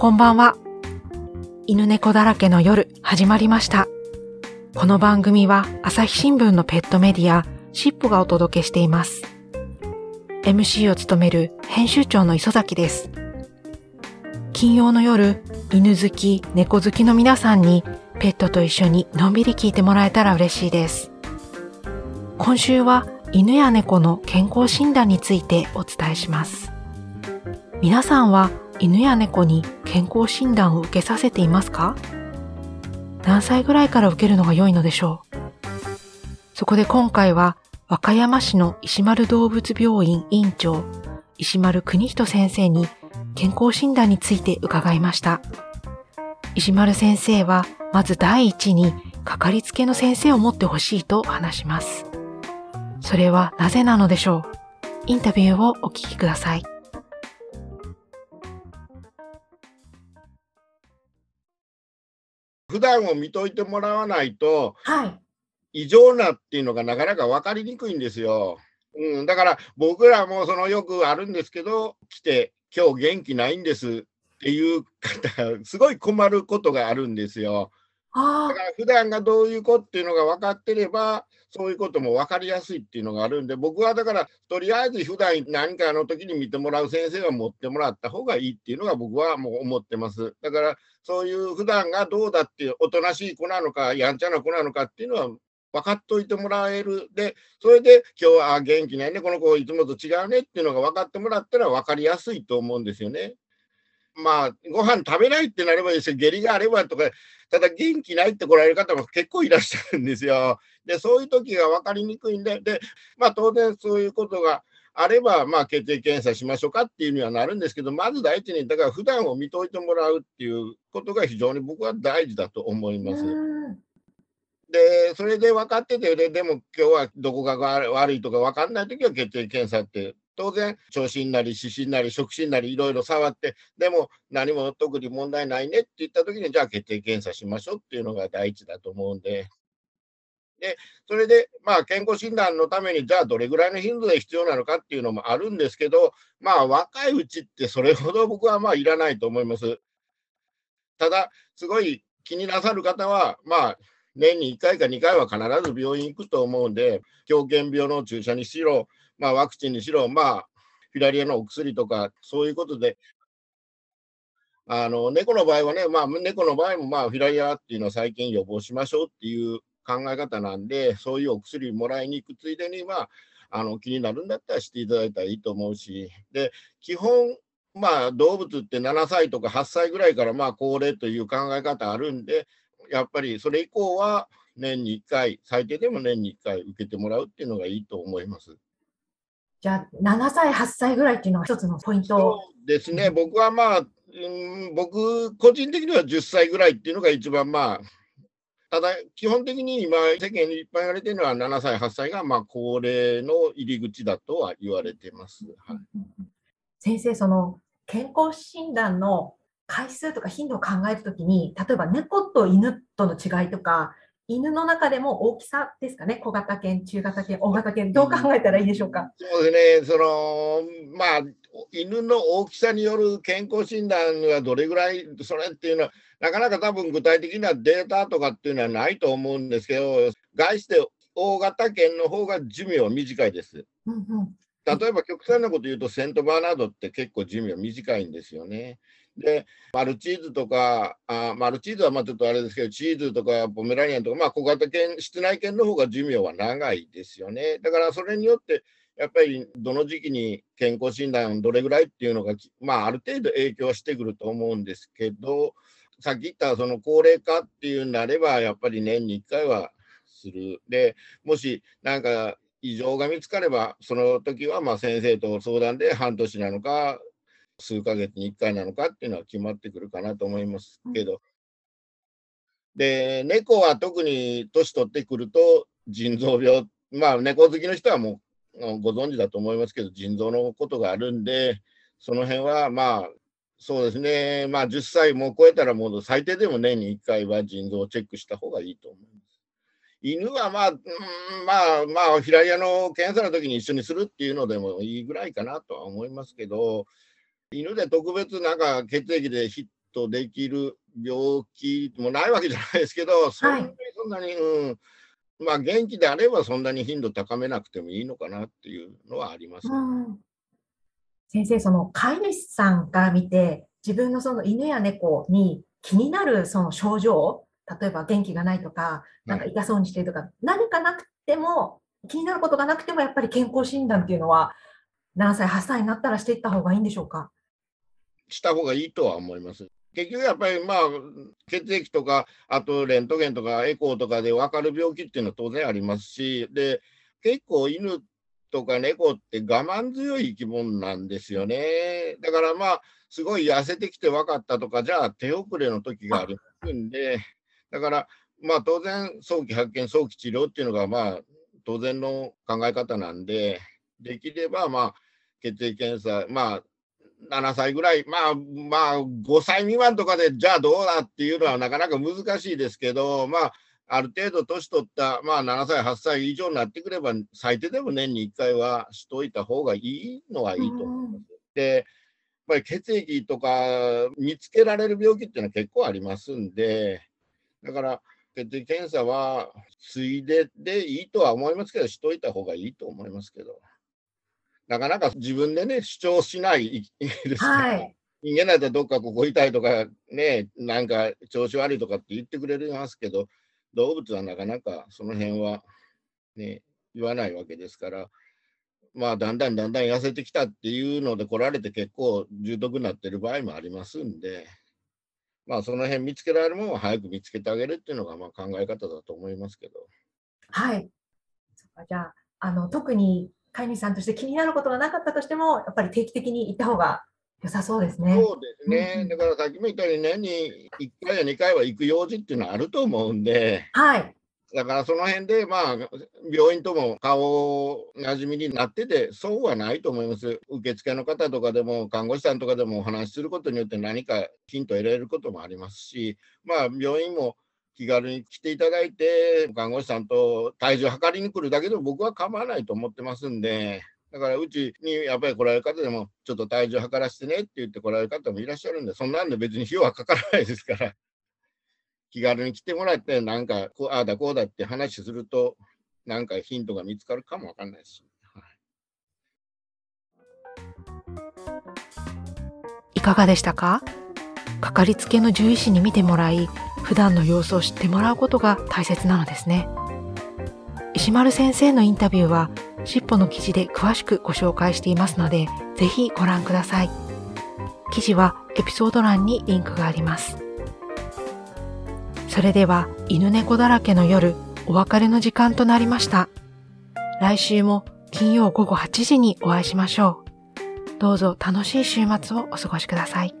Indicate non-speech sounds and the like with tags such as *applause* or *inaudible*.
こんばんは。犬猫だらけの夜始まりました。この番組は朝日新聞のペットメディアシップがお届けしています。MC を務める編集長の磯崎です。金曜の夜、犬好き、猫好きの皆さんにペットと一緒にのんびり聞いてもらえたら嬉しいです。今週は犬や猫の健康診断についてお伝えします。皆さんは犬や猫に健康診断を受けさせていますか？何歳ぐらいから受けるのが良いのでしょう？そこで今回は和歌山市の石丸動物病院院長石丸邦人先生に健康診断について伺いました。石丸先生はまず第一にかかりつけの先生を持ってほしいと話します。それはなぜなのでしょう？インタビューをお聞きください。普段を見といてもらわないとはい。異常なっていうのがなかなか分かりにくいんですよ。うん、だから僕らもそのよくあるんですけど来て「今日元気ないんです」っていう方すごい困ることがあるんですよ。あだから普段がどういう子っていうのが分かってればそういうことも分かりやすいっていうのがあるんで僕はだからとりあえず普段何かの時に見てもらう先生は持ってもらった方がいいっていうのが僕はもう思ってます。だからそういう普段がどうだっていうおとなしい子なのかやんちゃな子なのかっていうのは分かっといてもらえるでそれで今日は元気ないねこの子いつもと違うねっていうのが分かってもらったら分かりやすいと思うんですよね。まあご飯食べないってなればいいですよ下痢があればとかただ元気ないって来られる方も結構いらっしゃるんですよ。でそういう時が分かりにくいんでで、まあ、当然そういうことがあれば、まあ、血液検査しましょうかっていうにはなるんですけどまず第一にだから普段を見といてもらうっていうことが非常に僕は大事だと思います。で、それで分かってて、ででも今日はどこが悪悪いとか分かんないときは血液検査って、当然、聴診なり、視診なり、触診なり、いろいろ触って、でも何も特に問題ないねって言ったときに、じゃあ血液検査しましょうっていうのが第一だと思うんで。で、それで、まあ、健康診断のために、じゃあどれぐらいの頻度で必要なのかっていうのもあるんですけど、まあ、若いうちってそれほど僕はまあいらないと思います。ただ、すごい気になさる方は、まあ、年に1回か2回は必ず病院行くと思うんで、狂犬病の注射にしろ、まあ、ワクチンにしろ、まあ、フィラリアのお薬とか、そういうことで、あの猫の場合はね、まあ、猫の場合も、まあ、フィラリアっていうのは最近予防しましょうっていう考え方なんで、そういうお薬もらいに行くついでに、まあ、あの気になるんだったらしていただいたらいいと思うし、で基本、まあ、動物って7歳とか8歳ぐらいからまあ高齢という考え方あるんで、やっぱりそれ以降は年に1回、最低でも年に1回受けてもらうっていうのがいいと思います。じゃあ、7歳、8歳ぐらいっていうのが一つのポイント。そうですね、僕はまあ、うん、僕、個人的には10歳ぐらいっていうのが一番まあ、ただ、基本的に今、世間にいっぱい言われてるのは、7歳、8歳がまあ高齢の入り口だとは言われてます。はい、先生、その健康診断の回数とか頻度を考えるときに、例えば猫と犬との違いとか、犬の中でも大きさですかね、小型犬、中型犬、大型犬、どう考えたらいいでしょうか？そうですね、そのまあ、犬の大きさによる健康診断はどれぐらい、それっていうのは、なかなか多分具体的なデータとかっていうのはないと思うんですけど、概して大型犬の方が寿命は短いです。うんうん、例えば極端なこと言うと、セントバーナードって結構寿命短いんですよね。で、マルチーズとか、あマルチーズはまあちょっとあれですけど、チーズとかポメラニアンとか、まあ、小型犬、室内犬の方が寿命は長いですよね。だからそれによって、やっぱりどの時期に健康診断どれぐらいっていうのが、まあ、ある程度影響してくると思うんですけど、さっき言ったその高齢化っていうなれば、やっぱり年に1回はする。で、もしなんか異常が見つかれば、その時はま先生と相談で半年なのか、数ヶ月に1回なのかっていうのは決まってくるかなと思いますけど。で、猫は特に年取ってくると腎臓病、まあ猫好きの人はもうご存知だと思いますけど、腎臓のことがあるんで、その辺はまあ、そうですね、まあ10歳も超えたらもう最低でも年に1回は腎臓をチェックした方がいいと思います。犬はまあ、うん、まあまあ、フィラリアの検査の時に一緒にするっていうのでもいいぐらいかなとは思いますけど、犬で特別なんか血液でとできる病気もないわけじゃないですけど、そんなにそんなに、うん、まあ元気であればそんなに頻度高めなくてもいいのかなっていうのはあります、ね、うん、先生、その飼い主さんから見て、自分のその犬や猫に気になるその症状、例えば元気がないとか、なんか痛そうにしてるとか、はい、何かなくても、気になることがなくても、やっぱり健康診断っていうのは、何歳、8歳になったらしていった方がいいんでしょうか？した方がいいとは思います。結局やっぱりまあ血液とかあとレントゲンとかエコーとかで分かる病気っていうのは当然ありますしで結構犬とか猫って我慢強い生き物なんですよね。だからまあすごい痩せてきて分かったとかじゃあ手遅れの時がありますんで。だからまあ当然早期発見早期治療っていうのがまあ当然の考え方なんでできればまあ血液検査まあ7歳ぐらい、まあまあ5歳未満とかでじゃあどうだっていうのはなかなか難しいですけど、まあある程度年取った、まあ7歳、8歳以上になってくれば、最低でも年に1回はしといた方がいいのはいいと思います。で、やっぱり血液とか見つけられる病気っていうのは結構ありますんで、だから血液検査はついででいいとは思いますけど、しといた方がいいと思いますけど。なかなか自分でね、主張しない *laughs* ですから、はい、人間だったらどっかここ痛いとか、ね、なんか調子悪いとかって言ってくれますけど、動物はなかなかその辺は、ね、言わないわけですから、まあ、だんだんだんだん痩せてきたっていうので来られて結構重篤になってる場合もありますんで、まあ、その辺見つけられるものを早く見つけてあげるっていうのがまあ考え方だと思いますけど。はい。そっかじゃああの特に飼い主さんとして気になることがなかったとしても、やっぱり定期的に行った方が良さそうですね。そうですね。だからさっきも言ったように年に1回や2回は行く用事っていうのはあると思うんで、はい。だからその辺で、まあ、病院とも顔なじみになってて、そうはないと思います。受付の方とかでも、看護師さんとかでもお話しすることによって何かヒントを得られることもありますし、まあ、病院も気軽に来ていただいて、看護師さんと体重測りに来るだけでも僕は構わないと思ってますんで、だからうちにやっぱり来られる方でも、ちょっと体重測らせてねって言って来られる方もいらっしゃるんで、そんなんで別に費用はかからないですから、気軽に来てもらって、なんかこう、ああだこうだって話すると、なんかヒントが見つかるかもわかんないし。はい、いかがでしたか？かかりつけの獣医師に見てもらい、普段の様子を知ってもらうことが大切なのですね。石丸先生のインタビューは、しっぽの記事で詳しくご紹介していますので、ぜひご覧ください。記事はエピソード欄にリンクがあります。それでは、犬猫だらけの夜、お別れの時間となりました。来週も金曜午後8時にお会いしましょう。どうぞ楽しい週末をお過ごしください。